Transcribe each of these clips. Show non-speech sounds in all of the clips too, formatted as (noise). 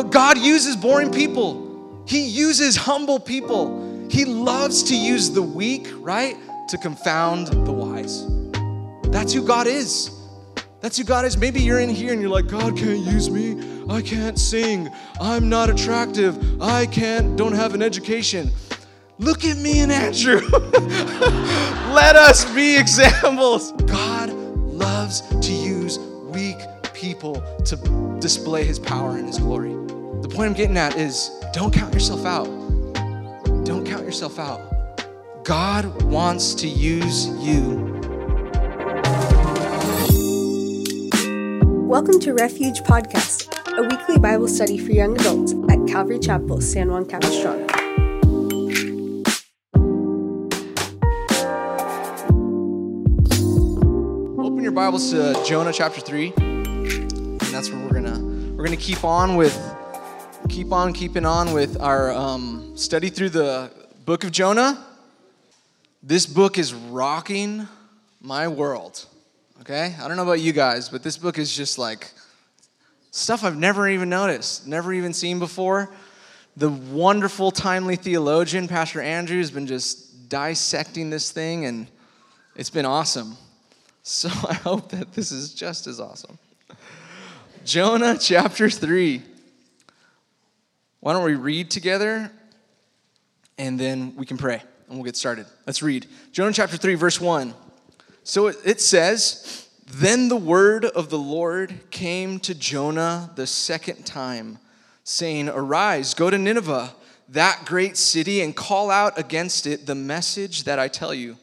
But God uses boring people, He uses humble people. He loves to use the weak, right, to confound the wise. That's who God is. That's who God is. Maybe you're in here and you're like, God can't use me. I can't sing. I'm not attractive. I can't, don't have an education. Look at me and Andrew. (laughs) Let us be (laughs) examples. God loves people to display his power and his glory. The point I'm getting at is don't count yourself out. Don't count yourself out. God wants to use you. Welcome to Refuge Podcast, a weekly Bible study for young adults at Calvary Chapel, San Juan Capistrano. Open your Bibles to Jonah chapter 3. That's where we're gonna we're gonna keep on with keep on keeping on with our um, study through the book of Jonah. This book is rocking my world. Okay? I don't know about you guys, but this book is just like stuff I've never even noticed, never even seen before. The wonderful, timely theologian, Pastor Andrew, has been just dissecting this thing, and it's been awesome. (laughs) So I hope that this is just as awesome. Jonah (laughs) chapter 3. Why don't we read together and then we can pray and we'll get started. Let's read. Jonah chapter 3, verse 1. So it says, Then the word of the Lord came to Jonah the second time, saying, Arise, go to Nineveh, that great city, and call out against it the message that I tell you.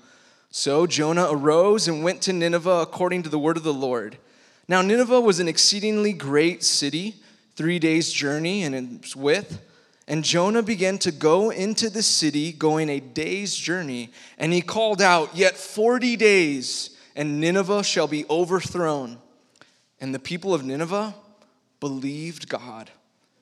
So Jonah arose and went to Nineveh according to the word of the Lord. Now, Nineveh was an exceedingly great city, three days' journey in its width. And Jonah began to go into the city, going a day's journey. And he called out, Yet 40 days, and Nineveh shall be overthrown. And the people of Nineveh believed God.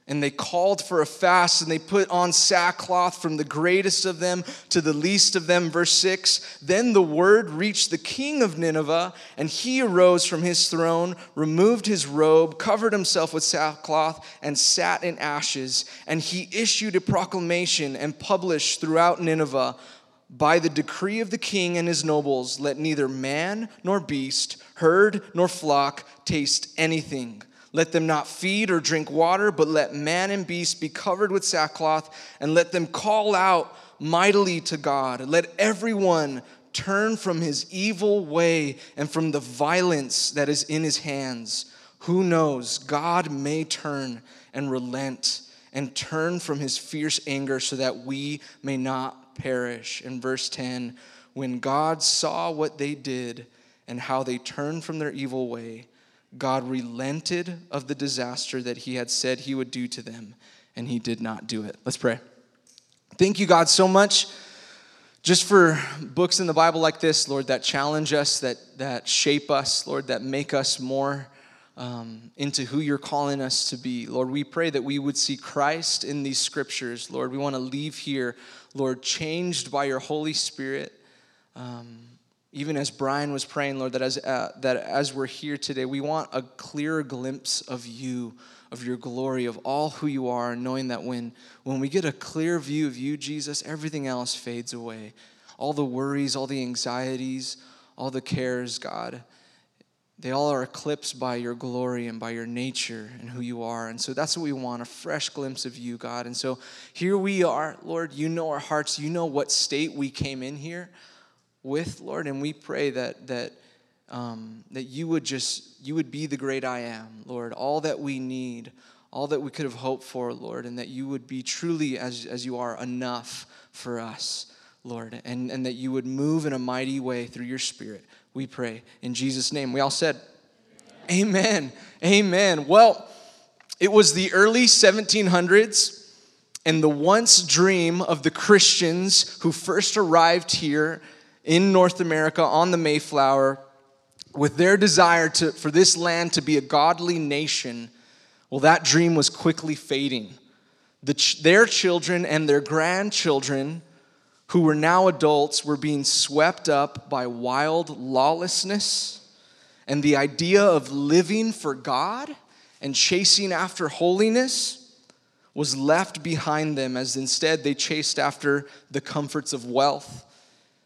And they called for a fast and they put on sackcloth from the greatest of them to the least of them. Verse 6 Then the word reached the king of Nineveh, and he arose from his throne, removed his robe, covered himself with sackcloth, and sat in ashes. And he issued a proclamation and published throughout Nineveh by the decree of the king and his nobles, let neither man nor beast, herd nor flock taste anything let them not feed or drink water, but let man and beast be covered with sackcloth, and let them call out mightily to God. Let everyone turn from his evil way and from the violence that is in his hands. Who knows? God may turn and relent and turn from his fierce anger so that we may not perish. In verse 10, when God saw what they did and how they turned from their evil way, God relented of the disaster that he had said he would do to them, and he did not do it. Let's pray. Thank you, God, so much just for books in the Bible like this, Lord, that challenge us, that, that shape us, Lord, that make us more um, into who you're calling us to be. Lord, we pray that we would see Christ in these scriptures. Lord, we want to leave here, Lord, changed by your Holy Spirit. Um, even as Brian was praying, Lord, that as, uh, that as we're here today, we want a clearer glimpse of you, of your glory, of all who you are, knowing that when, when we get a clear view of you, Jesus, everything else fades away. All the worries, all the anxieties, all the cares, God, they all are eclipsed by your glory and by your nature and who you are. And so that's what we want a fresh glimpse of you, God. And so here we are, Lord. You know our hearts, you know what state we came in here with, Lord, and we pray that that um, that you would just you would be the great I am, Lord, all that we need, all that we could have hoped for, Lord, and that you would be truly as as you are enough for us, Lord, and and that you would move in a mighty way through your Spirit. We pray in Jesus' name. We all said, Amen. Amen. Well, it was the early 1700s. And the once dream of the Christians who first arrived here in North America on the Mayflower with their desire to, for this land to be a godly nation, well, that dream was quickly fading. The, their children and their grandchildren, who were now adults, were being swept up by wild lawlessness and the idea of living for God and chasing after holiness was left behind them as instead they chased after the comforts of wealth,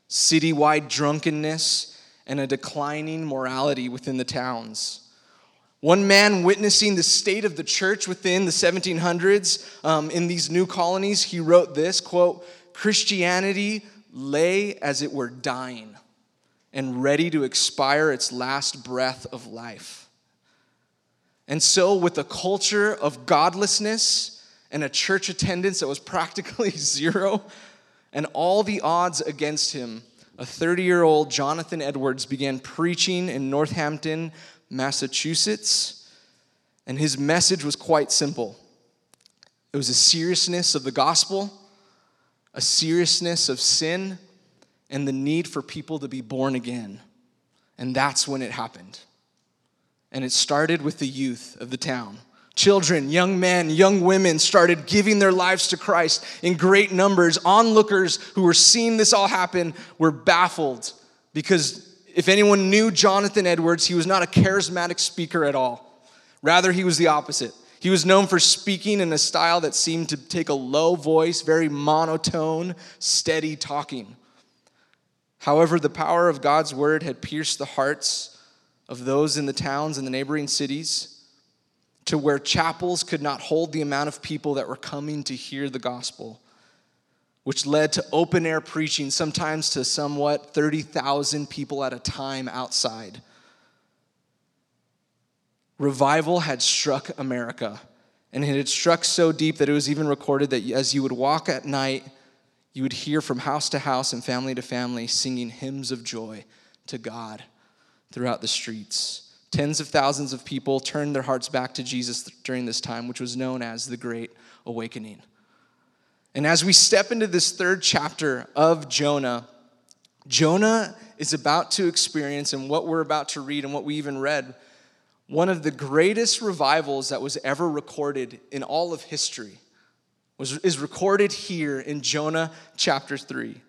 citywide drunkenness, and a declining morality within the towns. One man witnessing the state of the church within the 1700s um, in these new colonies, he wrote this quote, Christianity lay as it were dying and ready to expire its last breath of life. And so, with a culture of godlessness and a church attendance that was practically (laughs) zero, and all the odds against him, a 30 year old Jonathan Edwards began preaching in Northampton, Massachusetts, and his message was quite simple. It was a seriousness of the gospel, a seriousness of sin, and the need for people to be born again. And that's when it happened. And it started with the youth of the town. Children, young men, young women started giving their lives to Christ in great numbers. Onlookers who were seeing this all happen were baffled because if anyone knew Jonathan Edwards, he was not a charismatic speaker at all. Rather, he was the opposite. He was known for speaking in a style that seemed to take a low voice, very monotone, steady talking. However, the power of God's word had pierced the hearts of those in the towns and the neighboring cities to where chapels could not hold the amount of people that were coming to hear the gospel, which led to open air preaching, sometimes to somewhat 30,000 people at a time outside. Revival had struck America, and it had struck so deep that it was even recorded that as you would walk at night, you would hear from house to house and family to family singing hymns of joy to God throughout the streets. Tens of thousands of people turned their hearts back to Jesus during this time, which was known as the Great Awakening. And as we step into this third chapter of Jonah, Jonah is about to experience, and what we're about to read and what we even read, one of the greatest revivals that was ever recorded in all of history was, is recorded here in Jonah chapter 3.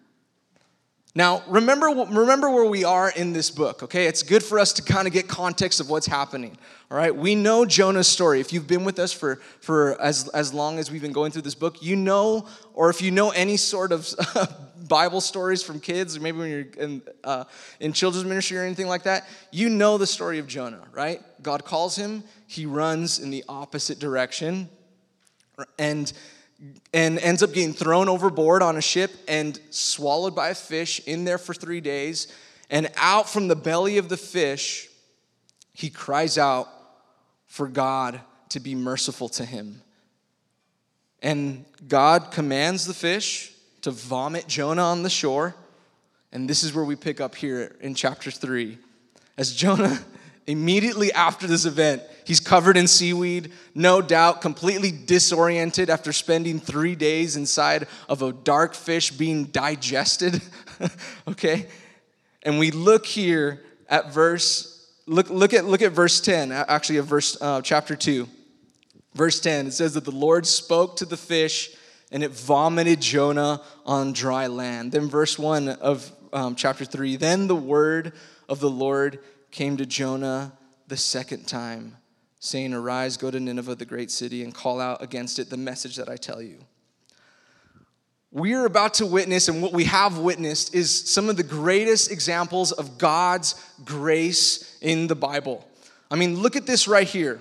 Now, remember, remember where we are in this book, okay? It's good for us to kind of get context of what's happening, all right? We know Jonah's story. If you've been with us for, for as, as long as we've been going through this book, you know, or if you know any sort of (laughs) Bible stories from kids, or maybe when you're in, uh, in children's ministry or anything like that, you know the story of Jonah, right? God calls him, he runs in the opposite direction, and and ends up getting thrown overboard on a ship and swallowed by a fish in there for three days. And out from the belly of the fish, he cries out for God to be merciful to him. And God commands the fish to vomit Jonah on the shore. And this is where we pick up here in chapter 3. As Jonah Immediately after this event, he's covered in seaweed, no doubt completely disoriented after spending three days inside of a dark fish being digested. (laughs) okay? And we look here at verse, look, look, at, look at verse 10, actually, of verse uh, chapter 2. Verse 10, it says that the Lord spoke to the fish and it vomited Jonah on dry land. Then, verse 1 of um, chapter 3, then the word of the Lord came to Jonah the second time, saying, Arise, go to Nineveh, the great city, and call out against it the message that I tell you. We are about to witness, and what we have witnessed is some of the greatest examples of God's grace in the Bible. I mean, look at this right here.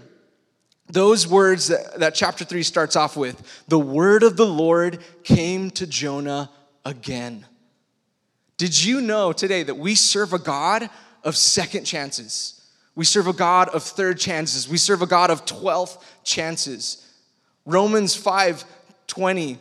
Those words that, that chapter 3 starts off with the word of the Lord came to Jonah again. Did you know today that we serve a God of second chances. We serve a God of third chances. We serve a God of 12th chances. Romans 5 20.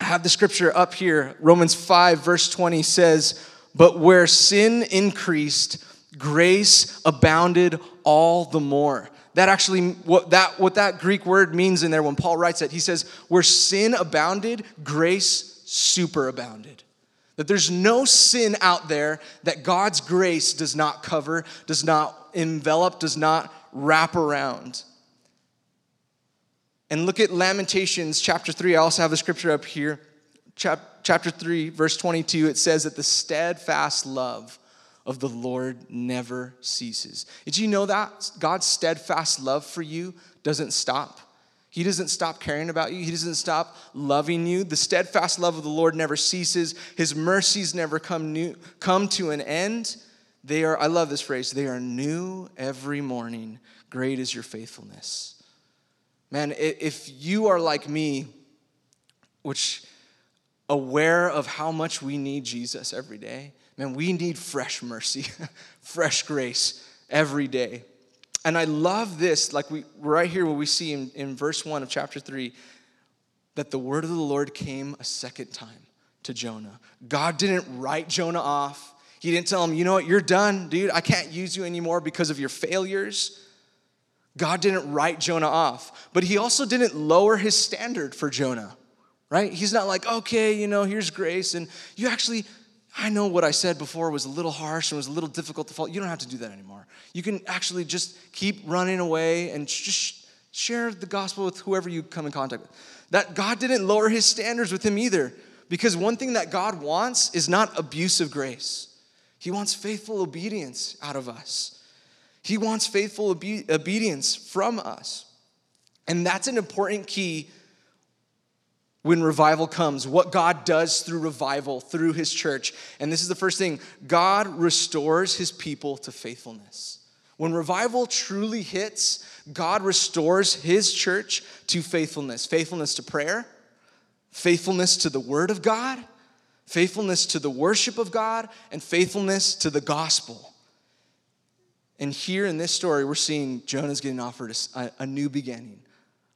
I have the scripture up here. Romans 5, verse 20 says, But where sin increased, grace abounded all the more. That actually, what that, what that Greek word means in there when Paul writes it, he says, Where sin abounded, grace superabounded. That there's no sin out there that God's grace does not cover, does not envelop, does not wrap around. And look at Lamentations chapter 3. I also have the scripture up here. Chap- chapter 3, verse 22, it says that the steadfast love of the Lord never ceases. Did you know that? God's steadfast love for you doesn't stop. He doesn't stop caring about you. He doesn't stop loving you. The steadfast love of the Lord never ceases. His mercies never come new, come to an end. They are I love this phrase. They are new every morning. Great is your faithfulness. Man, if you are like me, which aware of how much we need Jesus every day, man, we need fresh mercy, (laughs) fresh grace every day. And I love this, like we right here, what we see in, in verse 1 of chapter 3, that the word of the Lord came a second time to Jonah. God didn't write Jonah off. He didn't tell him, you know what, you're done, dude. I can't use you anymore because of your failures. God didn't write Jonah off, but he also didn't lower his standard for Jonah, right? He's not like, okay, you know, here's grace. And you actually, I know what I said before was a little harsh and was a little difficult to follow. You don't have to do that anymore. You can actually just keep running away and just share the gospel with whoever you come in contact with. That God didn't lower his standards with him either. Because one thing that God wants is not abusive grace, He wants faithful obedience out of us. He wants faithful obe- obedience from us. And that's an important key when revival comes, what God does through revival, through his church. And this is the first thing God restores his people to faithfulness. When revival truly hits, God restores his church to faithfulness faithfulness to prayer, faithfulness to the word of God, faithfulness to the worship of God, and faithfulness to the gospel. And here in this story, we're seeing Jonah's getting offered a, a new beginning,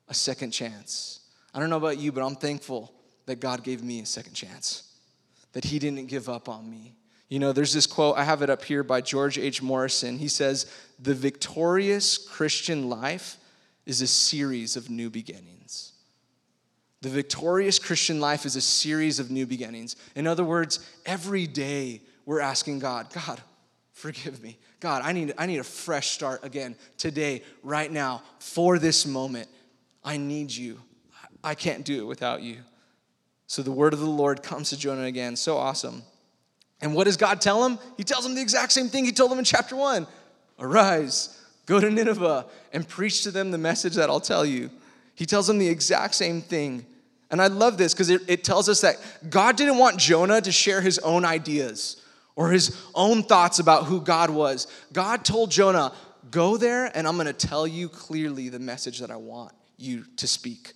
a second chance. I don't know about you, but I'm thankful that God gave me a second chance, that He didn't give up on me. You know, there's this quote, I have it up here by George H. Morrison. He says, The victorious Christian life is a series of new beginnings. The victorious Christian life is a series of new beginnings. In other words, every day we're asking God, God, forgive me. God, I need, I need a fresh start again today, right now, for this moment. I need you. I can't do it without you. So the word of the Lord comes to Jonah again. So awesome. And what does God tell him? He tells him the exact same thing he told him in chapter one Arise, go to Nineveh, and preach to them the message that I'll tell you. He tells them the exact same thing. And I love this because it, it tells us that God didn't want Jonah to share his own ideas or his own thoughts about who God was. God told Jonah, Go there, and I'm going to tell you clearly the message that I want you to speak.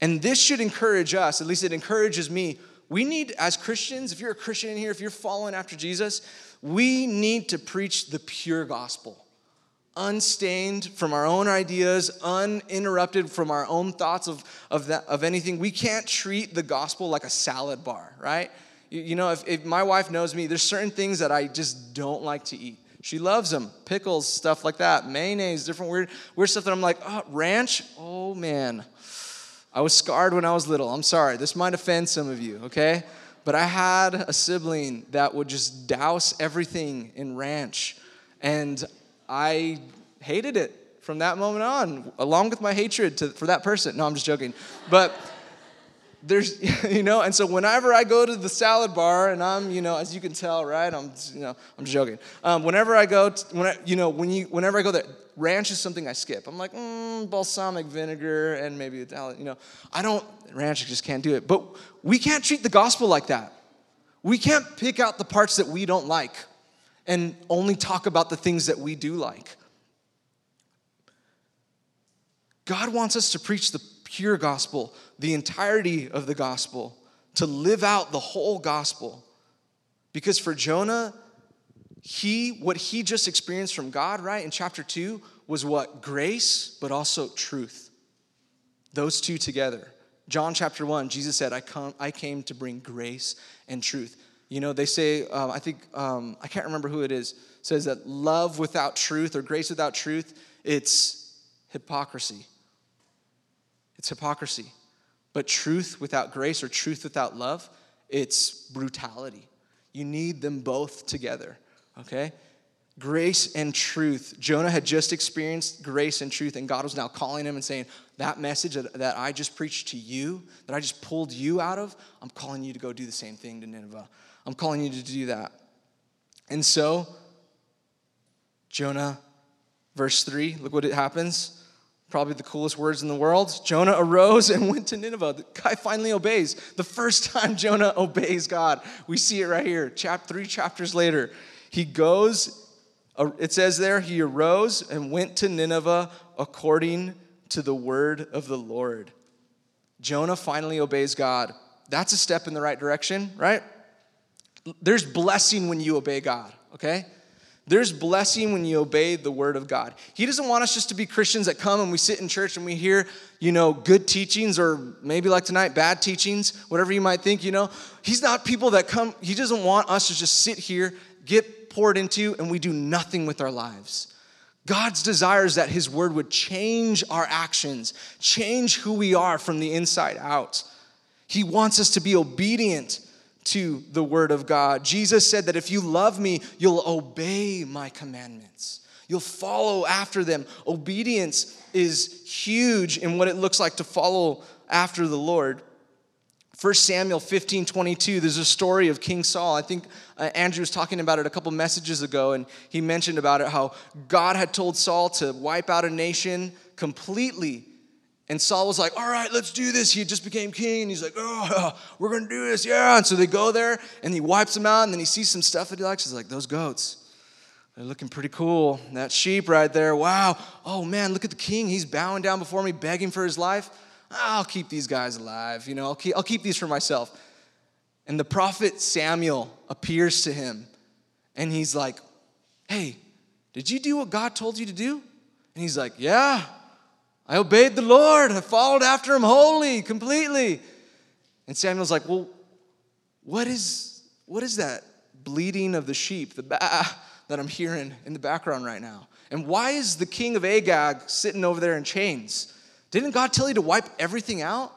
And this should encourage us, at least it encourages me. We need, as Christians, if you're a Christian in here, if you're following after Jesus, we need to preach the pure gospel, unstained from our own ideas, uninterrupted from our own thoughts of, of, that, of anything. We can't treat the gospel like a salad bar, right? You, you know, if, if my wife knows me, there's certain things that I just don't like to eat. She loves them, pickles, stuff like that, mayonnaise, different weird, weird stuff that I'm like, oh, ranch, oh man, I was scarred when I was little. I'm sorry. This might offend some of you, okay? But I had a sibling that would just douse everything in ranch. And I hated it from that moment on, along with my hatred to, for that person. No, I'm just joking. But there's, (laughs) you know, and so whenever I go to the salad bar, and I'm, you know, as you can tell, right? I'm, you know, I'm joking. Um, whenever I go, to, when I, you know, when you, whenever I go there, ranch is something I skip. I'm like, mm, balsamic vinegar and maybe Italian, you know. I don't, ranch, just can't do it. But we can't treat the gospel like that. We can't pick out the parts that we don't like and only talk about the things that we do like. God wants us to preach the pure gospel, the entirety of the gospel, to live out the whole gospel. Because for Jonah, he what he just experienced from God, right, in chapter 2 was what? Grace, but also truth. Those two together. John chapter 1, Jesus said, I, come, I came to bring grace and truth. You know, they say, um, I think, um, I can't remember who it is, says that love without truth or grace without truth, it's hypocrisy. It's hypocrisy. But truth without grace or truth without love, it's brutality. You need them both together okay? Grace and truth. Jonah had just experienced grace and truth, and God was now calling him and saying, That message that, I just preached to you, that I just pulled you out of, I'm calling you to go do the same thing to Nineveh. I'm calling you to do that. And so, Jonah, verse 3, look what it happens. Probably the coolest words in the world. Jonah arose and (laughs) went to Nineveh. The guy finally obeys. The first time Jonah (laughs) obeys God, we see it right here. Chap three chapters later, he goes. uh, It says there he arose and went to Nineveh according to the word of the Lord. Jonah finally obeys God. That's a step in the right direction, right? There's blessing when you obey God, okay? There's blessing when you obey the word of God. He doesn't want us just to be Christians that come and we sit in church and we hear, you know, good teachings or maybe like tonight, bad teachings, whatever you might think, you know. He's not people that come, he doesn't want us to just sit here, get poured into, and we do nothing with our lives. God's desire is that his word would change our actions, change who we are from the inside out. He wants us to be obedient to the word of God. Jesus said that if you love me, you'll obey my commandments. You'll follow after them. Obedience is huge in what it looks like to follow after the Lord. 1 Samuel 15 22, there's a story of King Saul. I think uh, Andrew was talking about it a couple messages ago, and he mentioned about it how God had told Saul to wipe out a nation completely. And Saul was like, All right, let's do this. He just became king, and he's like, Oh, (laughs) we're gonna do this, yeah. And so they go there, and he wipes them out, and then he sees some stuff that he likes. He's like, Those goats, they're looking pretty cool. That sheep right there, wow. Oh man, look at the king. He's bowing down before me, begging for his life. I'll keep these guys alive. You know, I'll keep, I'll keep these for myself. And the prophet Samuel appears to him and he's like, Hey, did you do what God told you to do? And he's like, Yeah, I obeyed the Lord. I followed after him wholly, completely. And Samuel's like, Well, what is, what is that bleating of the sheep, the bah that I'm hearing in the background right now? And why is the king of Agag sitting over there in chains? Didn't God tell you to wipe everything out?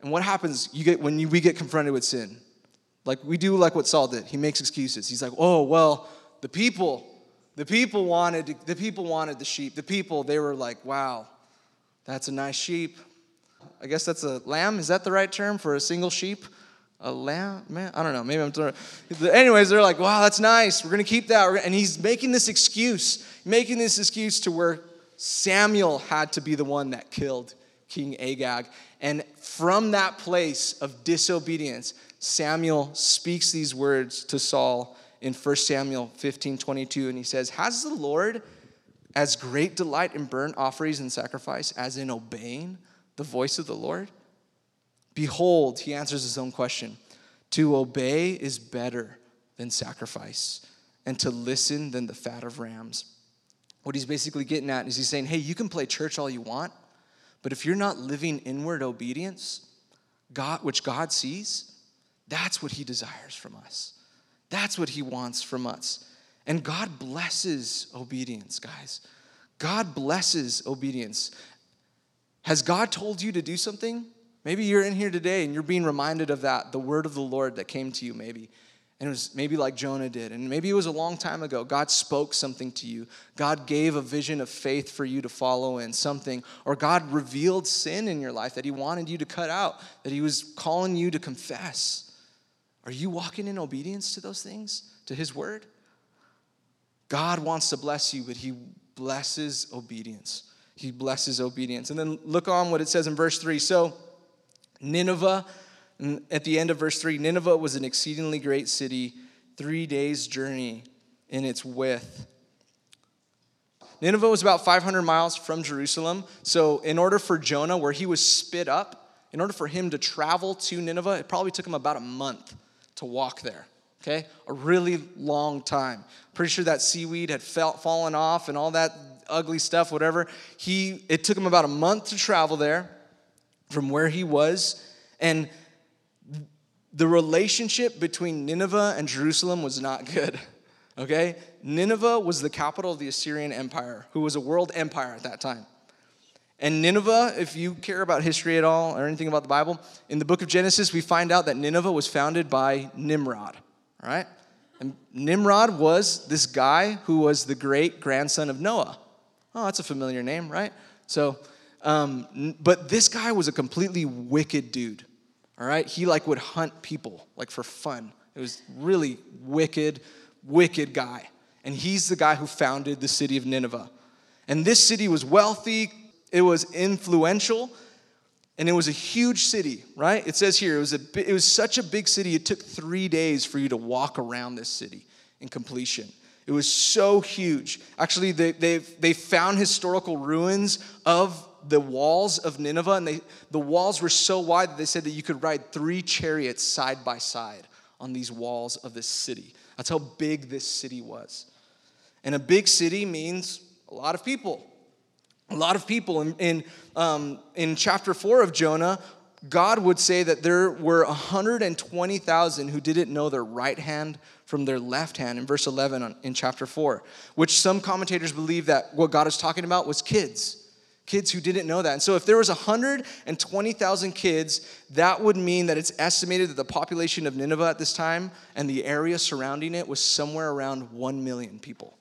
And what happens you get when you, we get confronted with sin? Like we do like what Saul did. He makes excuses. He's like, "Oh, well, the people, the people wanted the people wanted the sheep. The people, they were like, "Wow, that's a nice sheep." I guess that's a lamb. Is that the right term for a single sheep? A lamb? Man, I don't know. Maybe I'm. Anyways, they're like, "Wow, that's nice. We're gonna keep that." And he's making this excuse, making this excuse to where Samuel had to be the one that killed King Agag. And from that place of disobedience, Samuel speaks these words to Saul in 1 Samuel 15 22. And he says, Has the Lord as great delight in burnt offerings and sacrifice as in obeying the voice of the Lord? Behold, he answers his own question. To obey is better than sacrifice, and to listen than the fat of rams. What he's basically getting at is he's saying, hey, you can play church all you want, but if you're not living inward obedience, God, which God sees, that's what he desires from us. That's what he wants from us. And God blesses obedience, guys. God blesses obedience. Has God told you to do something? Maybe you're in here today and you're being reminded of that, the word of the Lord that came to you, maybe. And it was maybe like Jonah did. And maybe it was a long time ago. God spoke something to you. God gave a vision of faith for you to follow in something. Or God revealed sin in your life that He wanted you to cut out, that He was calling you to confess. Are you walking in obedience to those things, to His word? God wants to bless you, but He blesses obedience. He blesses obedience. And then look on what it says in verse 3. So, Nineveh, at the end of verse 3, Nineveh was an exceedingly great city, three days' journey in its width. Nineveh was about 500 miles from Jerusalem. So, in order for Jonah, where he was spit up, in order for him to travel to Nineveh, it probably took him about a month to walk there. Okay? A really long time. Pretty sure that seaweed had fell, fallen off and all that ugly stuff, whatever. He, it took him about a month to travel there from where he was. And the relationship between Nineveh and Jerusalem was not good. (laughs) Okay? Nineveh was the capital of the Assyrian Empire, who was a world empire at that time. And Nineveh, if you care about history at all or anything about the Bible, in the book of Genesis, we find out that Nineveh was founded by Nimrod. Right? And Nimrod was this guy who was the great grandson of Noah. Oh, that's a familiar name, right? So, um, but this guy was a completely wicked dude. All right? He like would hunt people like for fun. It was really wicked, wicked guy. And he's the guy who founded the city of Nineveh. And this city was wealthy, It was influential and it was a huge city, right? It says here it was a it was such a big city. It took 3 days for you to walk around this city in completion. It was so huge. Actually, they, they, they found historical ruins of the walls of Nineveh, and they, the walls were so wide that they said that you could ride three chariots side by side on these walls of this city. That's how big this city was. And a big city means a lot of people. A lot of people. In, in, um, in chapter 4 of Jonah, God would say that there were 120,000 who didn't know their right hand from their left hand in verse 11 in chapter 4, which some commentators believe that what God is talking about was kids. Kids who didn't know that. And so, if there was 120,000 kids, that would mean that it's estimated that the population of Nineveh at this time and the area surrounding it was somewhere around 1 million people.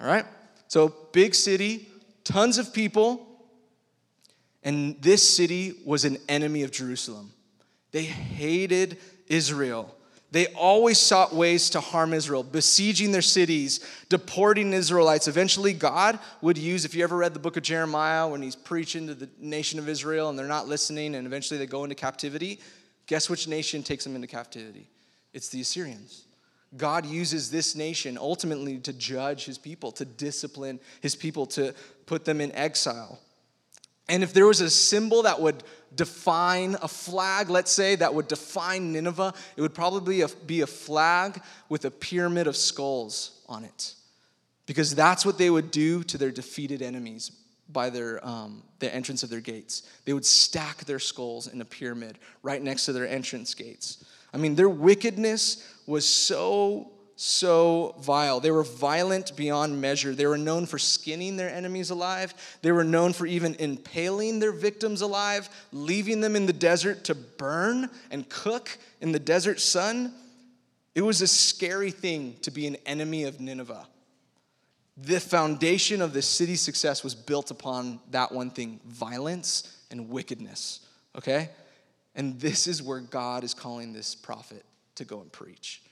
All right? So, big city, tons of people, and this city was an enemy of Jerusalem. They hated Israel. They always sought ways to harm Israel, besieging their cities, deporting Israelites. Eventually, God would use, if you ever read the book of Jeremiah, when he's preaching to the nation of Israel and they're not listening, and eventually they go into captivity, guess which nation takes them into captivity? It's the Assyrians. God uses this nation ultimately to judge his people, to discipline his people, to put them in exile. And if there was a symbol that would define a flag, let's say, that would define Nineveh, it would probably be a flag with a pyramid of skulls on it. Because that's what they would do to their defeated enemies by their, um, the entrance of their gates. They would stack their skulls in a pyramid right next to their entrance gates. I mean, their wickedness was so so vile. They were violent beyond measure. They were known for skinning their enemies alive. They were known for even impaling their victims alive, leaving them in the desert to burn and cook in the desert sun. It was a scary thing to be an enemy of Nineveh. The foundation of the city's success was built upon that one thing violence and wickedness, okay? And this is where God is calling this prophet to go and preach.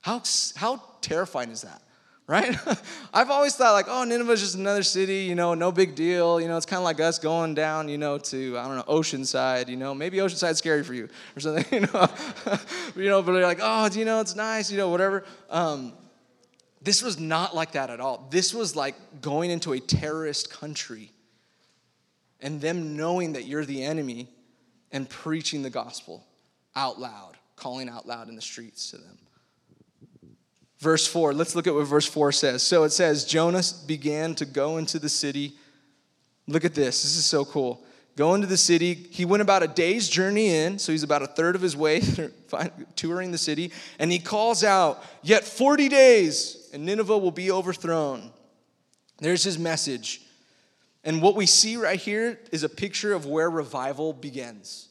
How, how terrifying is that? Right? (laughs) I've always thought, like, oh, Nineveh's just another city, you know, no big deal. You know, it's kind of like us going down, you know, to, I don't know, Oceanside, you know, maybe Oceanside's scary for you (laughs) or something, you know. (laughs) you know, but they're like, oh, you know, it's nice, you know, whatever. Um, this was not like that at all. This was like going into a terrorist country and them knowing that you're the enemy and preaching the gospel out loud, calling out loud in the streets to them. Verse 4, let's look at what verse 4 says. So it says, Jonas began to go into the city. Look at this. This is so cool. Go into the city. He went about a day's journey in, so he's about a third of his way (laughs) touring the city. And he calls out, Yet 40 days, and Nineveh will be overthrown. There's his message. And what we see right here is a picture of where revival begins.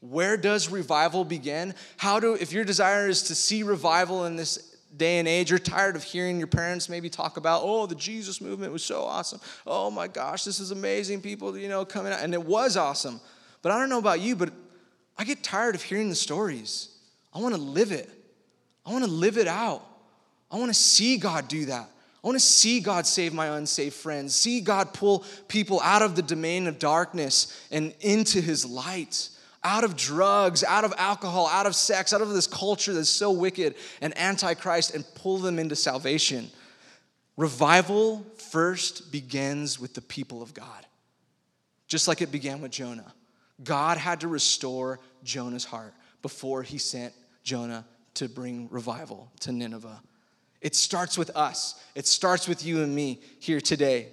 Where does revival begin? How do, if your desire is to see revival in this day and age, you're tired of hearing your parents maybe talk about, oh, the Jesus movement was so awesome. Oh my gosh, this is amazing. People, you know, coming out. And it was awesome. But I don't know about you, but I get tired of hearing the stories. I want to live it. I want to live it out. I want to see God do that. I want to see God save my unsafe friends, see God pull people out of the domain of darkness and into his light out of drugs, out of alcohol, out of sex, out of this culture that's so wicked and antichrist and pull them into salvation. Revival first begins with the people of God, just like it began with Jonah. God had to restore Jonah's heart before he sent Jonah to bring revival to Nineveh. It starts with us, it starts with you and me here today.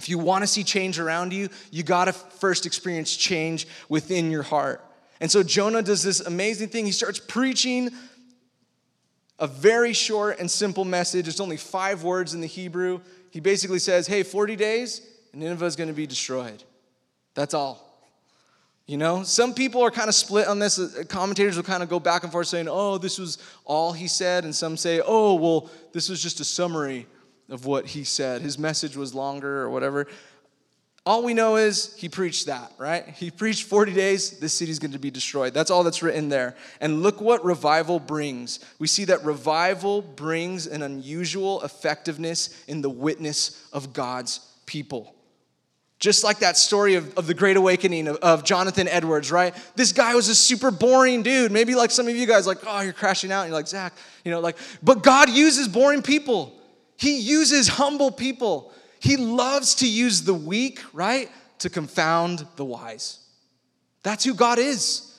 If you want to see change around you, you got to first experience change within your heart. And so Jonah does this amazing thing. He starts preaching a very short and simple message. It's only five words in the Hebrew. He basically says, Hey, 40 days, and Nineveh is going to be destroyed. That's all. You know, some people are kind of split on this. Uh, commentators will kind of go back and forth saying, oh, this was all he said. And some say, oh, well, this was just a summary of what he said. His message was longer or whatever. All we know is he preached that, right? He preached 40 days, this city's going to be destroyed. That's all that's written there. And look what revival brings. We see that revival brings an unusual effectiveness in the witness of God's people. Just like that story of, of the Great Awakening of, of Jonathan Edwards, right? This guy was a super boring dude. Maybe like some of you guys, like, oh, you're crashing out. And you're like, Zach, you know, like, but God uses boring people. He uses humble people. He loves to use the weak, right, to confound the wise. That's who God is.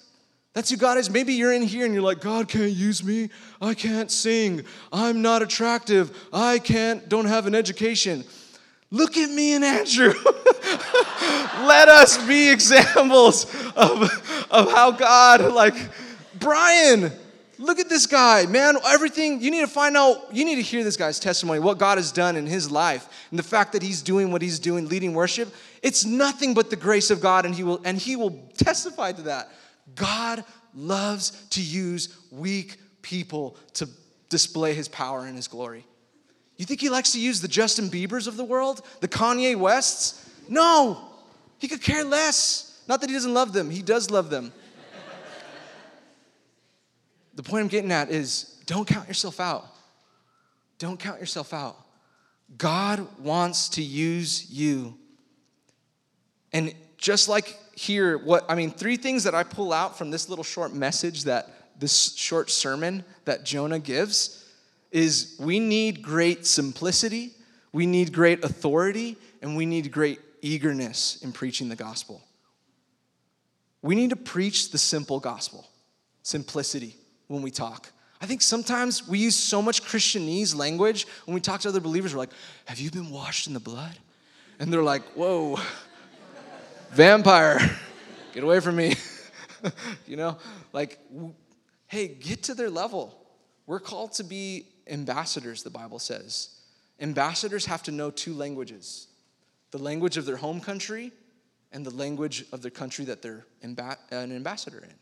That's who God is. Maybe you're in here and you're like, God can't use me. I can't sing. I'm not attractive. I can't, don't have an education. Look at me and Andrew. (laughs) Let us be (laughs) examples of, of how God, like, Brian, look at this guy, man. Everything, you need to find out, you need to hear this guy's testimony, what God has done in his life, and the fact that he's doing what he's doing, leading worship. It's nothing but the grace of God, and he will, and he will testify to that. God loves to use weak people to display his power and his glory. You think he likes to use the Justin Biebers of the world, the Kanye Wests? No, he could care less. Not that he doesn't love them, he does love them. The point I'm getting at is don't count yourself out. Don't count yourself out. God wants to use you. And just like here, what I mean, three things that I pull out from this little short message that this short sermon that Jonah gives is we need great simplicity, we need great authority, and we need great eagerness in preaching the gospel. We need to preach the simple gospel, simplicity, when we talk. I think sometimes we use so much Christianese language when we talk to other believers. We're like, Have you been washed in the blood? And they're like, Whoa, (laughs) vampire, (laughs) get away from me. (laughs) you know, like, hey, get to their level. We're called to be ambassadors, the Bible says. Ambassadors have to know two languages the language of their home country and the language of their country that they're an ambassador in.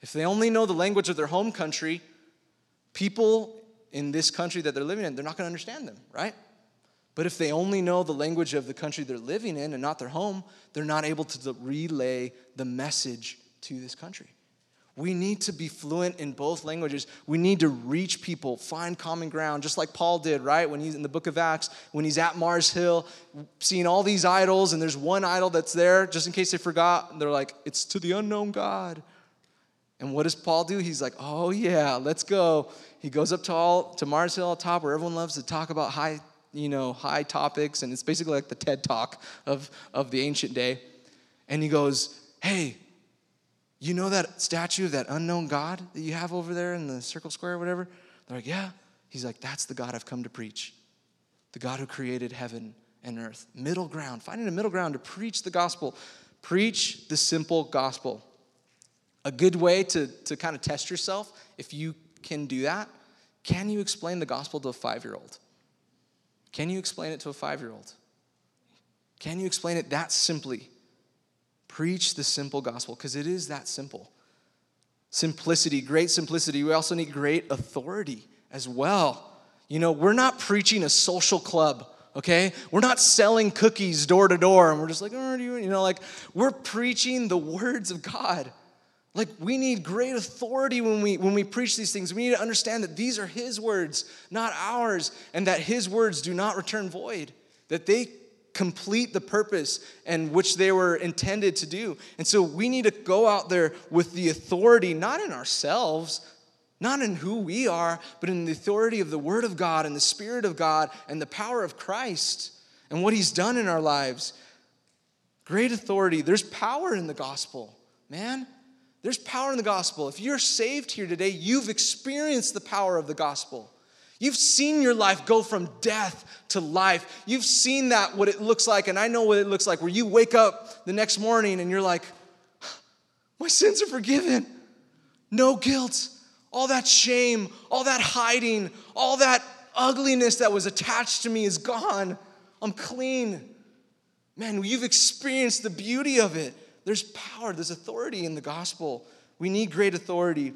If they only know the language of their home country, people in this country that they're living in, they're not going to understand them, right? But if they only know the language of the country they're living in and not their home, they're not able to relay the message to this country. We need to be fluent in both languages. We need to reach people, find common ground, just like Paul did, right? When he's in the book of Acts, when he's at Mars Hill, seeing all these idols, and there's one idol that's there, just in case they forgot, And they're like, it's to the unknown God. And what does Paul do? He's like, oh yeah, let's go. He goes up to all to Mars Hill top where everyone loves to talk about high you know, high topics, and it's basically like the TED talk of, of the ancient day. And he goes, Hey, you know that statue of that unknown God that you have over there in the circle square or whatever? They're like, Yeah. He's like, That's the God I've come to preach. The God who created heaven and earth. Middle ground, finding a middle ground to preach the gospel. Preach the simple gospel. A good way to, to kind of test yourself, if you can do that, can you explain the gospel to a five year old? Can you explain it to a five year old? Can you explain it that simply? Preach the simple gospel because it is that simple. Simplicity, great simplicity. We also need great authority as well. You know, we're not preaching a social club, okay? We're not selling cookies door to door and we're just like, oh, you, you know, like we're preaching the words of God. Like we need great authority when we when we preach these things. We need to understand that these are his words, not ours, and that his words do not return void. That they complete the purpose and which they were intended to do. And so we need to go out there with the authority not in ourselves, not in who we are, but in the authority of the word of God and the spirit of God and the power of Christ and what he's done in our lives. Great authority. There's power in the gospel, man. There's power in the gospel. If you're saved here today, you've experienced the power of the gospel. You've seen your life go from death to life. You've seen that, what it looks like, and I know what it looks like, where you wake up the next morning and you're like, my sins are forgiven. No guilt. All that shame, all that hiding, all that ugliness that was attached to me is gone. I'm clean. Man, you've experienced the beauty of it. There's power, there's authority in the gospel. We need great authority.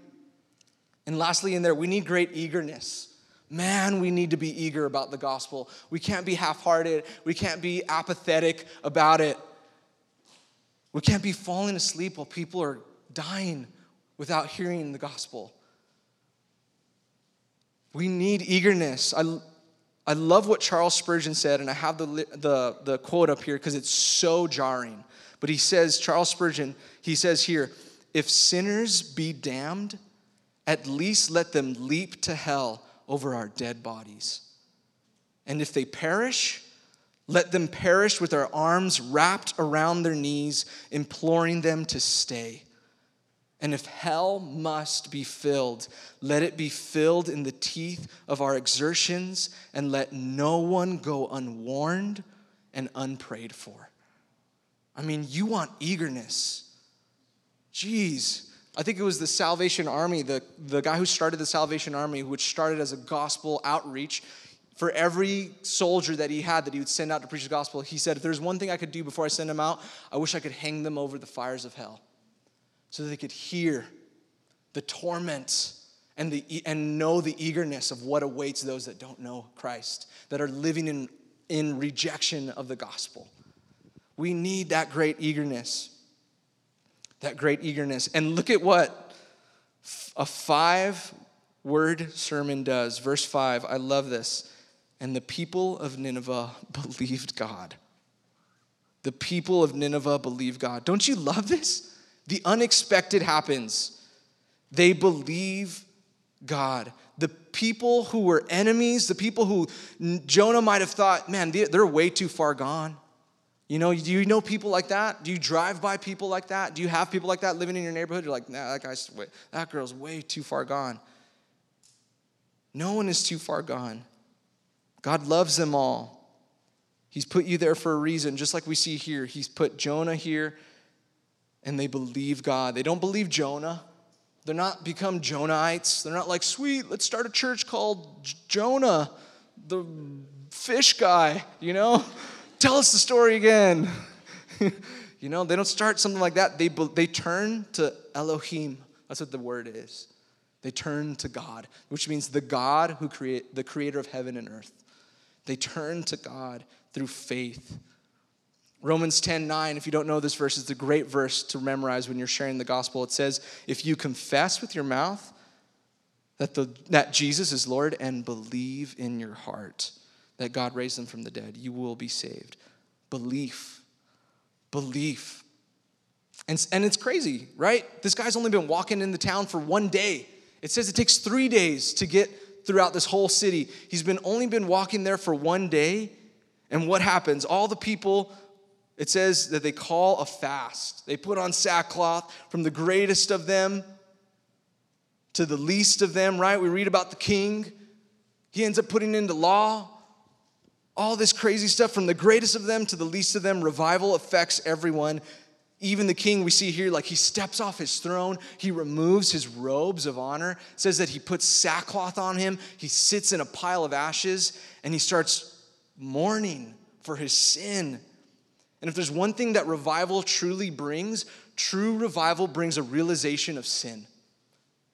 And lastly, in there, we need great eagerness. Man, we need to be eager about the gospel. We can't be half hearted, we can't be apathetic about it. We can't be falling asleep while people are dying without hearing the gospel. We need eagerness. I, I love what Charles Spurgeon said, and I have the, the, the quote up here because it's so jarring. But he says, Charles Spurgeon, he says here, if sinners be damned, at least let them leap to hell over our dead bodies. And if they perish, let them perish with their arms wrapped around their knees, imploring them to stay. And if hell must be filled, let it be filled in the teeth of our exertions, and let no one go unwarned and unprayed for. I mean, you want eagerness. Jeez. I think it was the Salvation Army, the, the guy who started the Salvation Army, which started as a gospel outreach. For every soldier that he had that he would send out to preach the gospel, he said, If there's one thing I could do before I send them out, I wish I could hang them over the fires of hell so that they could hear the torment and, the, and know the eagerness of what awaits those that don't know Christ, that are living in, in rejection of the gospel. We need that great eagerness. That great eagerness. And look at what a five word sermon does. Verse 5, I love this. And the people of Nineveh (laughs) believed God. The people of Nineveh believed God. Don't you love this? The unexpected happens. They believe God. The people who were enemies, the people who Jonah might have thought, man, they're way too far gone. You know, do you know people like that? Do you drive by people like that? Do you have people like that living in your neighborhood? You're like, nah, that guy's, way, that girl's way too far gone. No one is too far gone. God loves them all. He's put you there for a reason, just like we see here. He's put Jonah here and they believe God. They don't believe Jonah. They're not become Jonaites. They're not like, sweet, let's start a church called Jonah, the fish guy, you know? (laughs) Tell us the story again. (laughs) you know, they don't start something like that. They, they turn to Elohim. That's what the word is. They turn to God, which means the God who create the creator of heaven and earth. They turn to God through faith. Romans 10 9, if you don't know this verse, is a great verse to memorize when you're sharing the gospel. It says, If you confess with your mouth that, the, that Jesus is Lord and believe in your heart that God raised them from the dead, you will be saved. Belief. Belief. And, and it's crazy, right? This guy's only been walking in the town for one day. It says it takes three days to get throughout this whole city. He's been only been walking there for one day. And what happens? All the people it says that they call a fast. They put on sackcloth from the greatest of them to the least of them, right? We read about the king. He ends up putting into law all this crazy stuff from the greatest of them to the least of them. Revival affects everyone. Even the king we see here, like he steps off his throne, he removes his robes of honor, says that he puts sackcloth on him, he sits in a pile of ashes, and he starts mourning for his sin and if there's one thing that revival truly brings, true revival brings a realization of sin.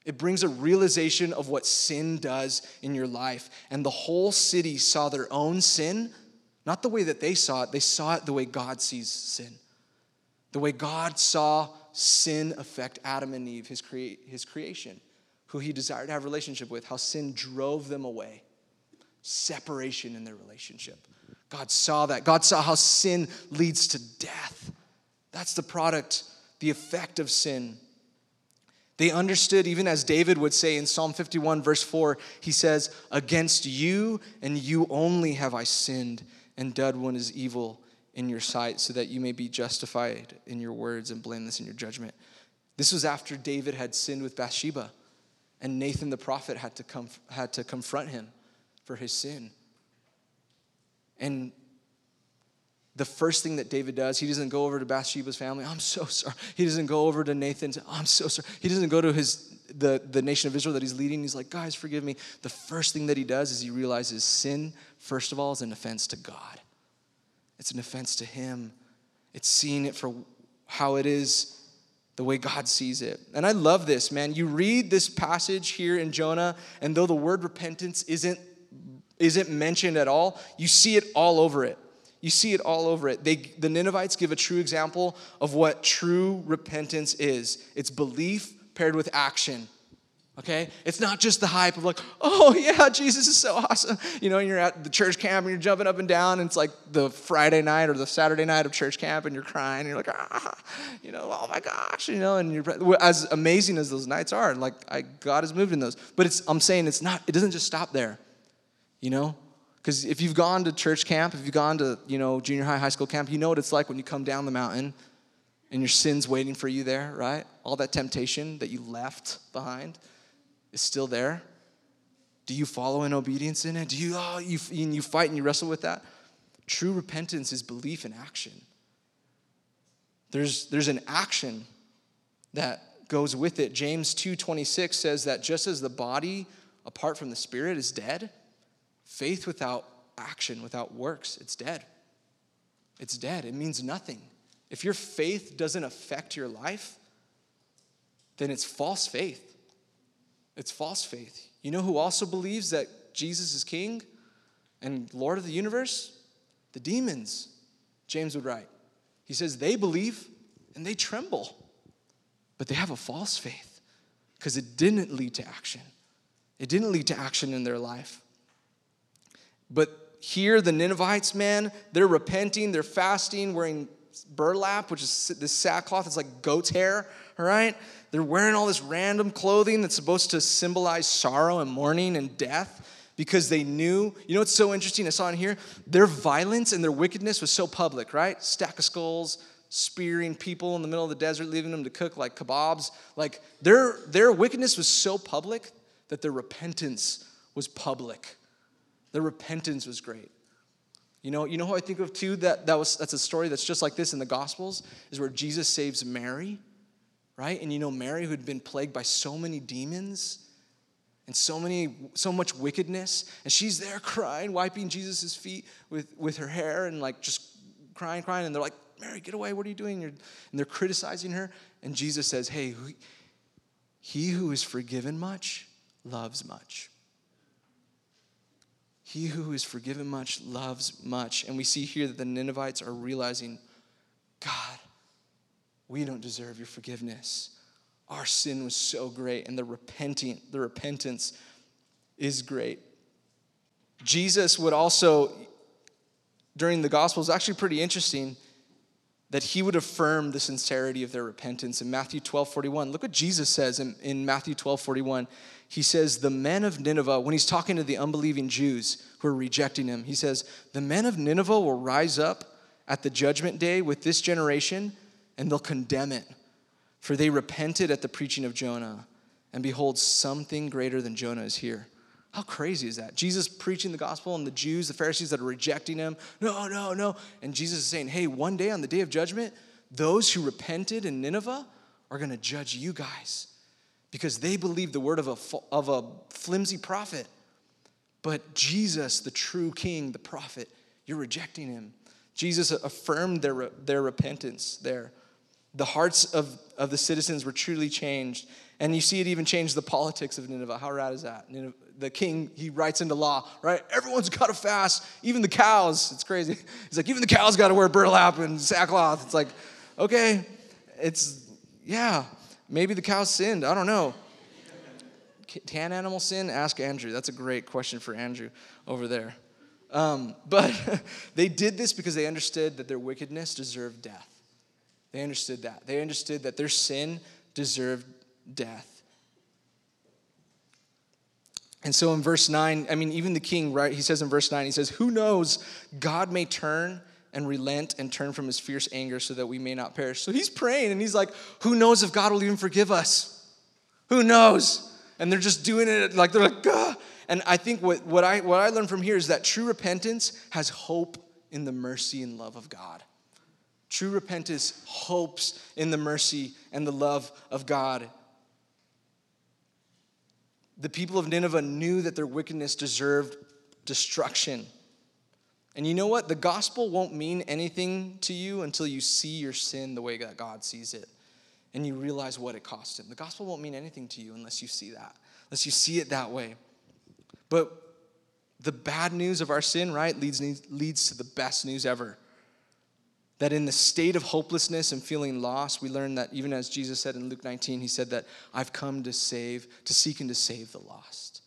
It brings a realization of what sin does in your life. And the whole city saw their own sin, not the way that they saw it, they saw it the way God sees sin. The way God saw sin affect Adam and Eve, his, crea- his creation, who he desired to have relationship with, how sin drove them away, separation in their relationship. God saw that. God saw how sin leads to death. That's the product, the effect of sin. They understood, even as David would say in Psalm 51, verse 4, he says, Against you and you only have I sinned and done what is evil in your sight, so that you may be justified in your words and blameless in your judgment. This was after David had sinned with Bathsheba, and Nathan the prophet had to, come, had to confront him for his sin. And the first thing that David does, he doesn't go over to Bathsheba's family. I'm so (laughs) sorry. He doesn't go over to Nathan's. I'm so sorry. He doesn't go to his the, the nation of Israel that he's leading. He's like, guys, forgive me. The first thing that he does is he realizes sin, first of all, is an offense to God. It's an offense to him. It's seeing it for how it is, the way God sees it. And I love this, man. You read this passage here in Jonah, and though the word repentance isn't isn't mentioned at all, you see it all over it. You see it all over it. They, the Ninevites give a true example of what true repentance is it's belief paired with action. Okay? It's not just the hype of like, oh (laughs) yeah, Jesus is so awesome. You know, you're at the church camp and you're jumping up and down, and it's like the Friday night or the Saturday night of church camp, and you're crying, and you're like, ah, you know, oh my gosh, you know, and you're as amazing as those nights are, like I, God has moved in those. But it's I'm saying it's not, it doesn't just stop there, you know? Because if you've gone to church camp, if you've gone to, you know, junior high, high school camp, you know what it's like when you come down the mountain and your sin's waiting for you there, right? All that temptation that you left behind is still there? Do you follow in obedience in it? Do you, oh, you, you fight and you wrestle with that? True repentance is belief in action. There's, there's an action that goes with it. James 2:26 says that just as the body apart from the spirit is dead, faith without action, without works, it's dead. It's dead. It means nothing. If your faith doesn't affect your life, then it's false faith. It's false faith. You know who also believes that Jesus is king and Lord of the universe? The demons, James would write. He says they believe and they tremble, but they have a false faith because it didn't lead to action. It didn't lead to action in their life. But here, the Ninevites, man, they're repenting, they're fasting, wearing burlap, which is this sackcloth, it's like goat's hair, all right? They're wearing all this random clothing that's supposed to symbolize sorrow and mourning and death because they knew. You know what's so interesting? I saw in here? Their violence and their wickedness was so public, right? Stack of skulls, spearing people in the middle of the desert, leaving them to cook like kebabs. Like their, their wickedness was so public that their repentance was public. Their repentance was great. You know, you know who I think of too? That, that was that's a story that's just like this in the Gospels, is where Jesus saves Mary right? And you know, Mary, who had been plagued by so many demons and so many, so much wickedness, and she's there crying, wiping Jesus' feet with, with her hair and like just crying, crying. And they're like, Mary, get away, what are you doing? and they're criticizing her. And Jesus says, Hey, he who is forgiven much loves much. He who is forgiven much loves much. And we see here that the Ninevites are realizing, God, we don't deserve your forgiveness. Our sin was so great, and the repenting, the repentance is great. Jesus would also, during the Gospels, actually pretty interesting that he would affirm the sincerity of their repentance in Matthew 12 41. Look what Jesus says in, in Matthew 12 41. He says, The men of Nineveh, when he's talking to the unbelieving Jews who are rejecting him, he says, The men of Nineveh will rise up at the judgment day with this generation and they'll condemn it. For they repented at the preaching of Jonah, and behold, something greater than Jonah is here. How crazy is that? Jesus preaching the gospel, and the Jews, the Pharisees that are rejecting him, no, no, no. And Jesus is saying, hey, one day on the day of judgment, those who repented in Nineveh are going to judge you guys because they believe the word of a, of a flimsy prophet. But Jesus, the true king, the prophet, you're rejecting him. Jesus affirmed their, their repentance there the hearts of, of the citizens were truly changed. And you see it even change the politics of Nineveh. How rad is that? Nineveh, the king, he writes into law, right? Everyone's got to fast, even the cows. It's crazy. He's like, even the cows got to wear burlap and sackcloth. It's like, okay, it's, yeah, maybe the cows sinned. I don't know. Can animal sin? Ask Andrew. That's a great question for Andrew over there. Um, (laughs) but (laughs) they did this because they understood that their wickedness deserved death. They understood that. They understood that their sin deserved death. And so in verse 9, I mean, even the king, right? He says in verse 9, he says, Who knows, God may turn and relent and turn from his fierce anger so that we may not perish. So he's praying and he's like, Who knows if God will even forgive us? Who knows? And they're just doing it like they're like, Gah. And I think what, what, I, what I learned from here is that true repentance has hope in the mercy and love of God. True repentance hopes in the mercy and the love of God. The people of Nineveh knew that their wickedness deserved destruction. And you know what? The gospel won't mean anything to you until you see your sin the way that God sees it and you realize what it cost him. The gospel won't mean anything to you unless you see that, unless you see it that way. But the bad news of our sin, right, leads, leads to the best news ever That in the state of hopelessness and feeling lost, we learn that even as Jesus said in Luke 19, he said that I've come to save, to seek and to save the lost.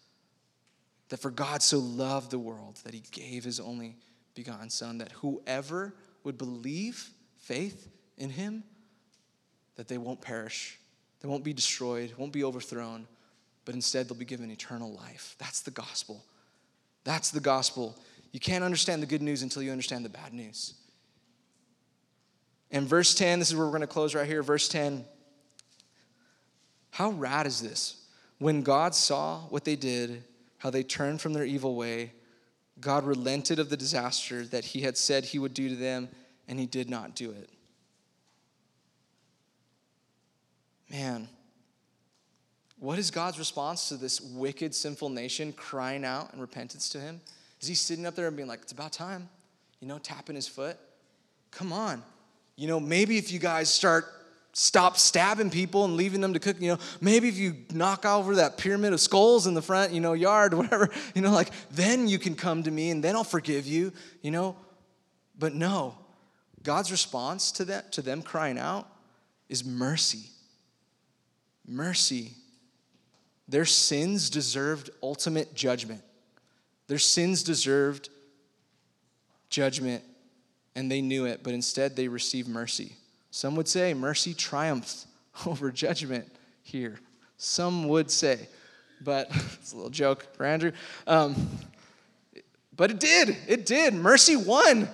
That for God so loved the world that he gave his only begotten Son, that whoever would believe faith in him, that they won't perish, they won't be destroyed, won't be overthrown, but instead they'll be given eternal life. That's the gospel. That's the gospel. You can't understand the good news until you understand the bad news. And verse 10, this is where we're going to close right here. Verse 10. How rad is this? When God saw what they did, how they turned from their evil way, God relented of the disaster that he had said he would do to them, and he did not do it. Man, what is God's response to this wicked, sinful nation crying out in repentance to him? Is he sitting up there and being like, it's about time? You know, tapping his foot? Come on. You know, maybe if you guys start stop stabbing people and leaving them to cook, you know, maybe if you knock over that pyramid of skulls in the front, you know, yard, (laughs) whatever, you know, like then you can come to me and then I'll forgive you, you know. But no, God's response to that, to them crying out, is mercy. Mercy. Their sins deserved ultimate judgment. Their sins deserved judgment, and they knew it, but instead they received mercy. Some would say mercy triumphs (laughs) over judgment here. Some would say, but (laughs) it's a little joke for Andrew. Um, but it did. It did. Mercy won.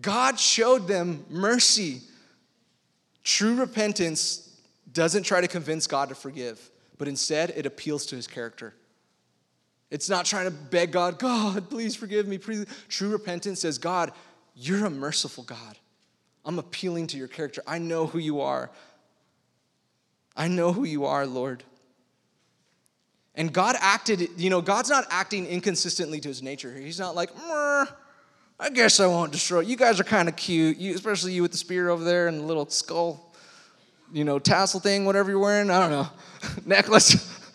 God showed them mercy. True repentance doesn't try to convince God to forgive, but instead it appeals to his character. It's not trying to beg God, God, please forgive me. Please. True repentance says, God, you're a merciful God. I'm appealing to your character. I know who you are. I know who you are, Lord. And God acted, you know, God's not acting inconsistently to his nature. He's not like, I guess I won't destroy. You guys are kind of cute, you, especially you with the spear over there and the little skull, you know, tassel thing, whatever you're wearing. I don't know, (laughs) necklace. (laughs)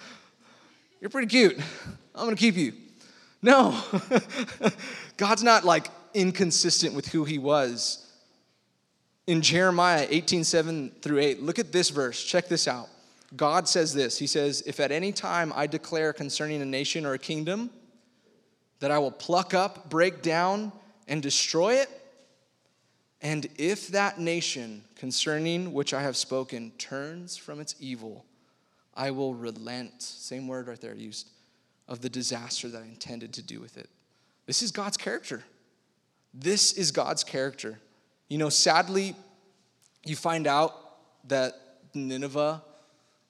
You're pretty cute. I'm going to keep you. No, (laughs) God's not like inconsistent with who he was. In Jeremiah 18, 7 through 8, look at this verse. Check this out. God says this He says, If at any time I declare concerning a nation or a kingdom that I will pluck up, break down, and destroy it, and if that nation concerning which I have spoken turns from its evil, I will relent. Same word right there used of the disaster that I intended to do with it. This is God's character. This is God's character. You know, sadly, you find out that Nineveh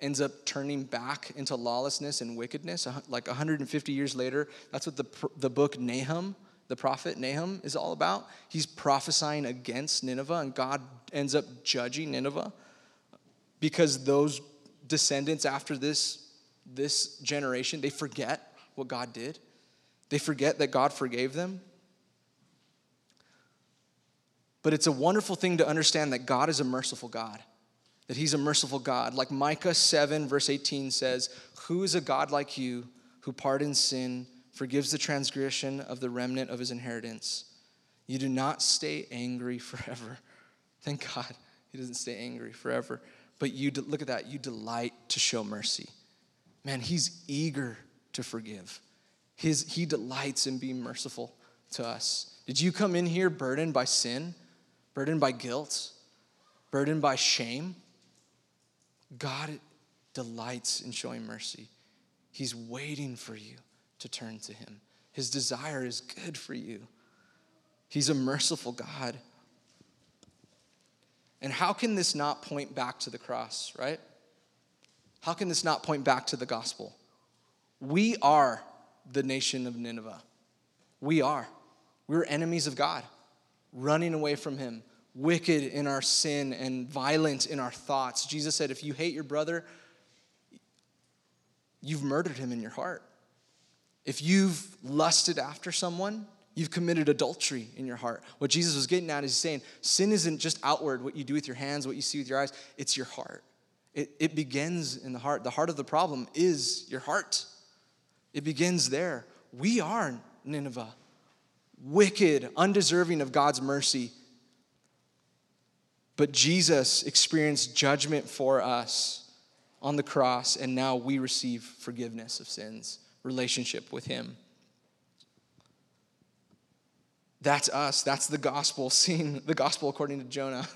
ends up turning back into lawlessness and wickedness like 150 years later. That's what the, the book Nahum, the prophet Nahum, is all about. He's prophesying against Nineveh, and God ends up judging Nineveh because those descendants after this, this generation, they forget what God did. They forget that God forgave them. But it's a wonderful thing to understand that God is a merciful God, that He's a merciful God. Like Micah 7, verse 18 says, Who is a God like you who pardons sin, forgives the transgression of the remnant of His inheritance? You do not stay angry forever. (laughs) Thank God He doesn't stay angry forever. But you look at that, you delight to show mercy. Man, He's eager to forgive. His, he delights in being merciful to us. Did you come in here burdened by sin, burdened by guilt, burdened by shame? God delights in showing mercy. He's waiting for you to turn to Him. His desire is good for you. He's a merciful God. And how can this not point back to the cross, right? How can this not point back to the gospel? We are the nation of Nineveh. We are. We're enemies of God, running away from Him, wicked in our sin and violent in our thoughts. Jesus said, if you hate your brother, you've murdered him in your heart. If you've lusted after someone, you've committed adultery in your heart. What Jesus was getting at is saying sin isn't just outward, what you do with your hands, what you see with your eyes, it's your heart. It, it begins in the heart. The heart of the problem is your heart. It begins there. We are Nineveh, wicked, undeserving of God's mercy. But Jesus experienced judgment for us on the cross, and now we receive forgiveness of sins, relationship with Him. That's us. That's the gospel, (laughs) seeing the gospel according to Jonah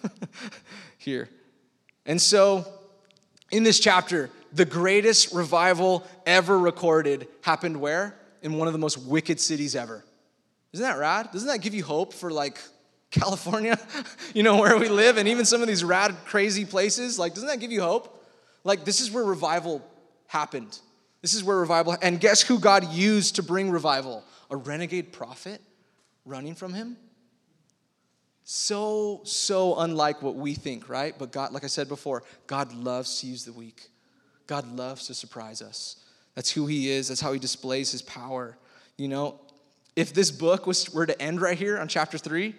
(laughs) here. And so, in this chapter, the greatest revival ever recorded happened where? In one of the most wicked cities ever. Isn't that rad? Doesn't that give you hope for like California, (laughs) you know, where we live, and even some of these rad, crazy places? Like, doesn't that give you hope? Like, this is where revival happened. This is where revival, and guess who God used to bring revival? A renegade prophet running from him? So, so unlike what we think, right? But God, like I said before, God loves to use the weak. God loves to surprise us. That's who He is, that's how He displays His power. You know, if this book was, were to end right here on chapter three,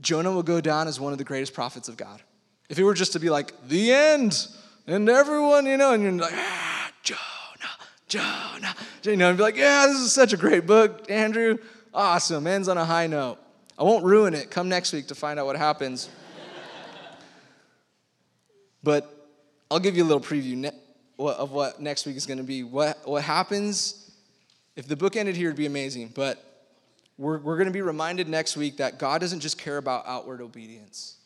Jonah would go down as one of the greatest prophets of God. If it were just to be like, the end, and everyone, you know, and you're like, ah, Jonah, Jonah, you know, and be like, yeah, this is such a great book, Andrew. Awesome, ends on a high note. I won't ruin it. Come next week to find out what happens. (laughs) but I'll give you a little preview of what next week is going to be. What, what happens, if the book ended here, it'd be amazing. But we're, we're going to be reminded next week that God doesn't just care about outward obedience,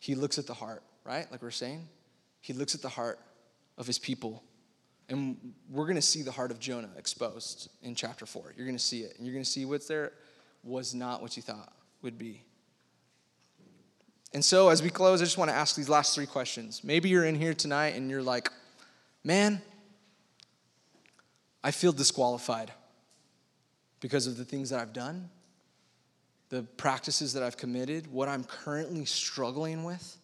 He looks at the heart, right? Like we're saying. He looks at the heart of His people. And we're going to see the heart of Jonah exposed in chapter 4. You're going to see it. And you're going to see what's there was not what you thought would be. And so, as we close, I just want to ask these last three questions. Maybe you're in here tonight and you're like, man, I feel disqualified because of the things that I've done, the practices that I've committed, what I'm currently struggling with,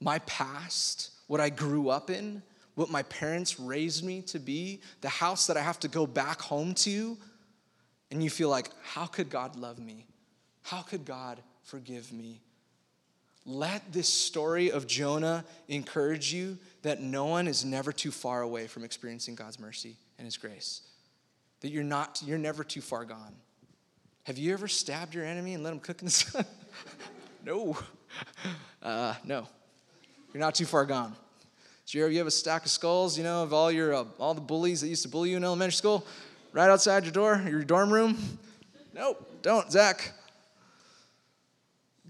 my past, what I grew up in, what my parents raised me to be, the house that I have to go back home to, and you feel like, how could God love me? How could God forgive me? Let this story of Jonah encourage you that no one is never too far away from experiencing God's mercy and his grace. That you're not you're never too far gone. Have you ever stabbed your enemy and let him cook in the sun? (laughs) no. Uh, no. You're not too far gone. So you have a stack of skulls, you know, of all your uh, all the bullies that used to bully you in elementary school, right outside your door, your dorm room. Nope, don't, Zach.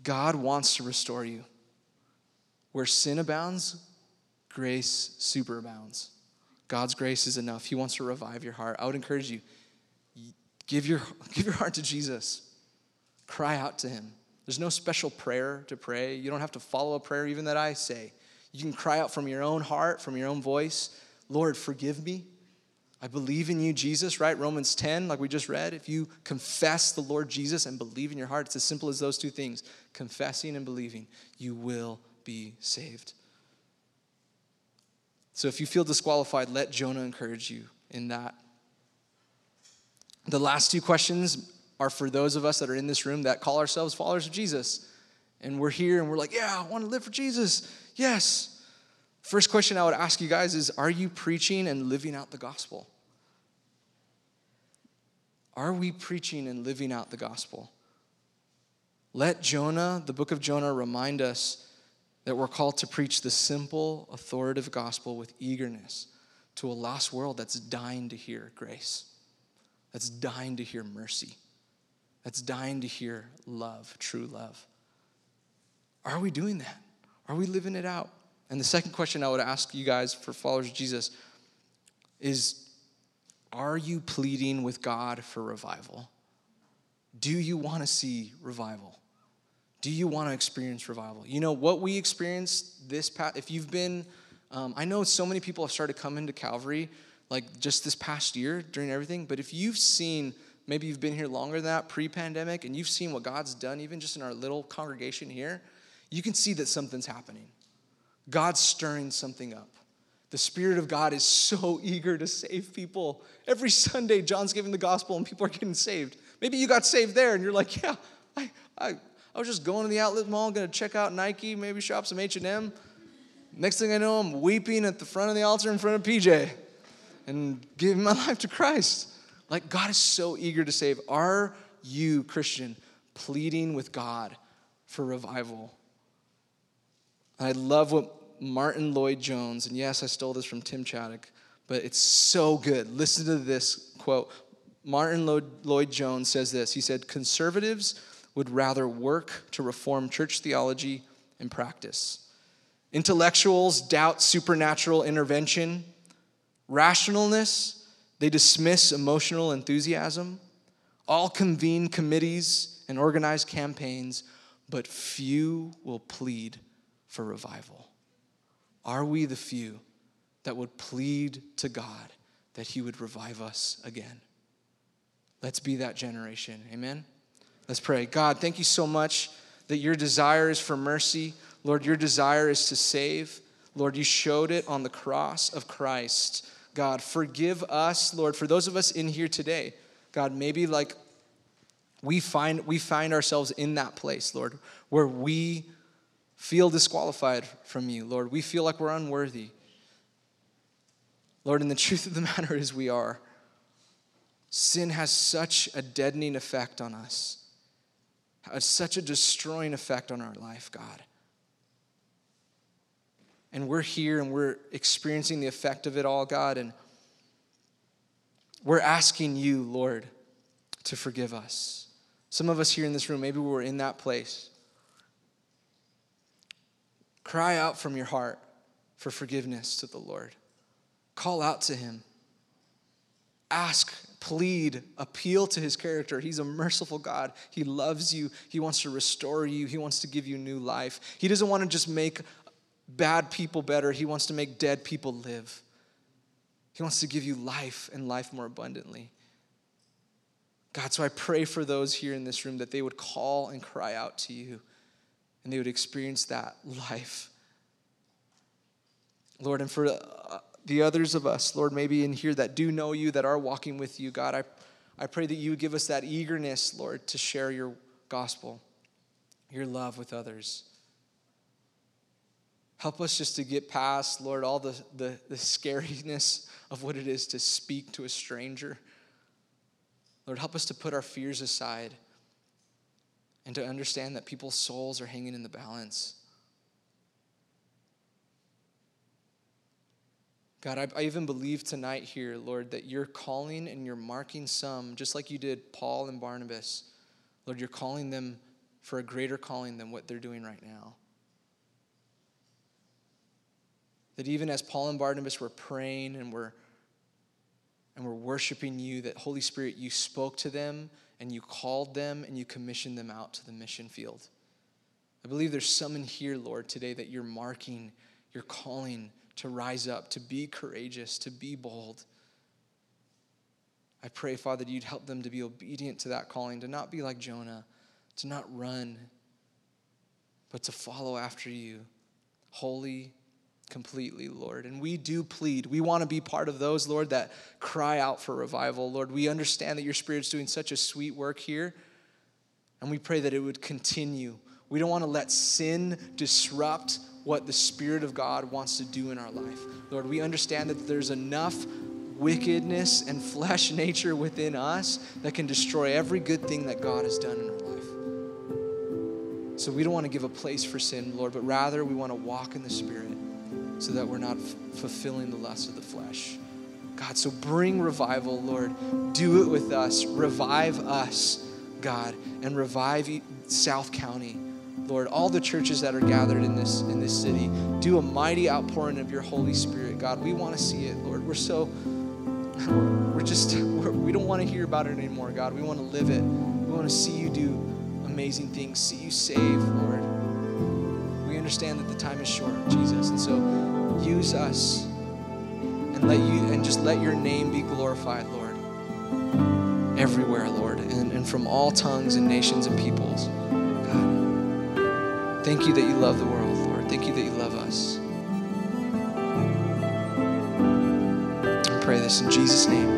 God wants to restore you. Where sin abounds, grace superabounds. God's grace is enough. He wants to revive your heart. I would encourage you give your, (laughs) give your heart to Jesus. Cry out to him. There's no special prayer to pray. You don't have to follow a prayer even that I say. You can cry out from your own heart, from your own voice Lord, forgive me. I believe in you, Jesus, right? Romans 10, like we just read. If you confess the Lord Jesus and believe in your heart, it's as simple as those two things confessing and believing, you will be saved. So if you feel disqualified, let Jonah encourage you in that. The last two questions are for those of us that are in this room that call ourselves followers of Jesus. And we're here and we're like, yeah, I want to live for Jesus. Yes. First question I would ask you guys is Are you preaching and living out the gospel? Are we preaching and living out the gospel? Let Jonah, the book of Jonah, remind us that we're called to preach the simple, authoritative gospel with eagerness to a lost world that's dying to hear grace, that's dying to hear mercy, that's dying to hear love, true love. Are we doing that? Are we living it out? And the second question I would ask you guys for followers of Jesus is Are you pleading with God for revival? Do you want to see revival? Do you want to experience revival? You know, what we experienced this past, if you've been, um, I know so many people have started coming to Calvary like just this past year during everything, but if you've seen, maybe you've been here longer than that, pre pandemic, and you've seen what God's done even just in our little congregation here, you can see that something's happening. God's stirring something up. The Spirit of God is (laughs) so eager to save people. Every Sunday, John's giving the gospel and people are getting saved. Maybe you got saved there and you're like, yeah, I, I, I was just going to the outlet mall, going to check out Nike, maybe shop some H&M. Next thing I know, I'm weeping at the front of the altar in front of PJ and giving my (laughs) life to Christ. Like, God is so eager to save. Are you, Christian, pleading with God for revival? I love what Martyn Lloyd-Jones, and yes, I stole this from Tim Chaddick, but it's so good. Listen to this quote. Martyn Lloyd-Jones says this He said, Conservatives would rather work to reform church theology and practice. Intellectuals doubt supernatural intervention. Rationalness, they dismiss emotional enthusiasm. All convene committees and organize campaigns, but few will plead for revival. Are we the few that would plead to God that He would revive us again? Let's be that generation. Amen? Let's pray. God, thank you so much that your desire is for mercy. Lord, your desire is to save. Lord, you showed it on the cross of Christ. God, forgive us, Lord, for those of us in here today. God, maybe like we find we find ourselves in that place, Lord, where we feel disqualified from you, Lord. We feel like we're unworthy. Lord, and the (laughs) truth of the matter is we are. Sin has such a deadening effect on us, has such a destroying effect on our life, God. And we're here and we're experiencing the effect of it all, God, and we're asking you, Lord, to forgive us. Some of us here in this room, maybe we were in that place. Cry out from your heart for forgiveness to the Lord. Call out to Him. Ask, plead, appeal to His character. He's a merciful God. He loves you. He wants to restore you. He wants to give you new life. He doesn't want to just make bad people better, He wants to make dead people live. He wants to give you life and life more abundantly. God, so I pray for those here in this room that they would call and cry out to you and they would experience that life. Lord, and for uh, the others of us, Lord, maybe in here that do know you, that are walking with you, God, I, I pray that you give us that eagerness, Lord, to share your gospel, your love with others. Help us just to get past, Lord, all the, the, the scariness of what it is to speak to a stranger. Lord, help us to put our fears aside and to understand that people's souls are hanging in the balance. God, I, I, even believe tonight here, Lord, that you're calling and you're marking some, just like you did Paul and Barnabas. Lord, you're calling them for a greater calling than what they're doing right now. That even as Paul and Barnabas were praying and were and were worshiping you, that Holy Spirit, you spoke to them and you called them and you commissioned them out to the mission field. I believe there's some in here, Lord, today that you're marking, you're calling to rise up, to be courageous, to be bold. I pray, Father, that you'd help them to be obedient to that calling, to not be like Jonah, to not run, but to follow after you, wholly completely, Lord. And we do plead. We want to be part of those, Lord, that cry out for revival. Lord, we understand that your Spirit's doing such a sweet work here, and we pray that it would continue. We don't want to let sin disrupt what the Spirit of God wants to do in our life. Lord, we understand that there's enough wickedness and (laughs) flesh nature within us that can destroy every good thing that God has done in our life. So we don't want to give a place for sin, Lord, but rather we want to walk in the Spirit so that we're not f- fulfilling the lusts of the flesh. God, so bring revival, Lord. Do it with us. Revive us, God, and revive South County. Lord, all the churches that are gathered in this in this city, do a mighty outpouring of your Holy Spirit, God. We want to see it, Lord. We're so we're just we're, we do not want to hear about it anymore, God. We want to live it. We want to see you do amazing things, see you save, Lord We understand that the time is short, Jesus. And so use us and let you and just let your name be glorified, Lord. Everywhere, Lord, and, and from all tongues and nations and peoples. Thank you that you love the world, Lord. Thank you that you love us. I pray this in Jesus' name.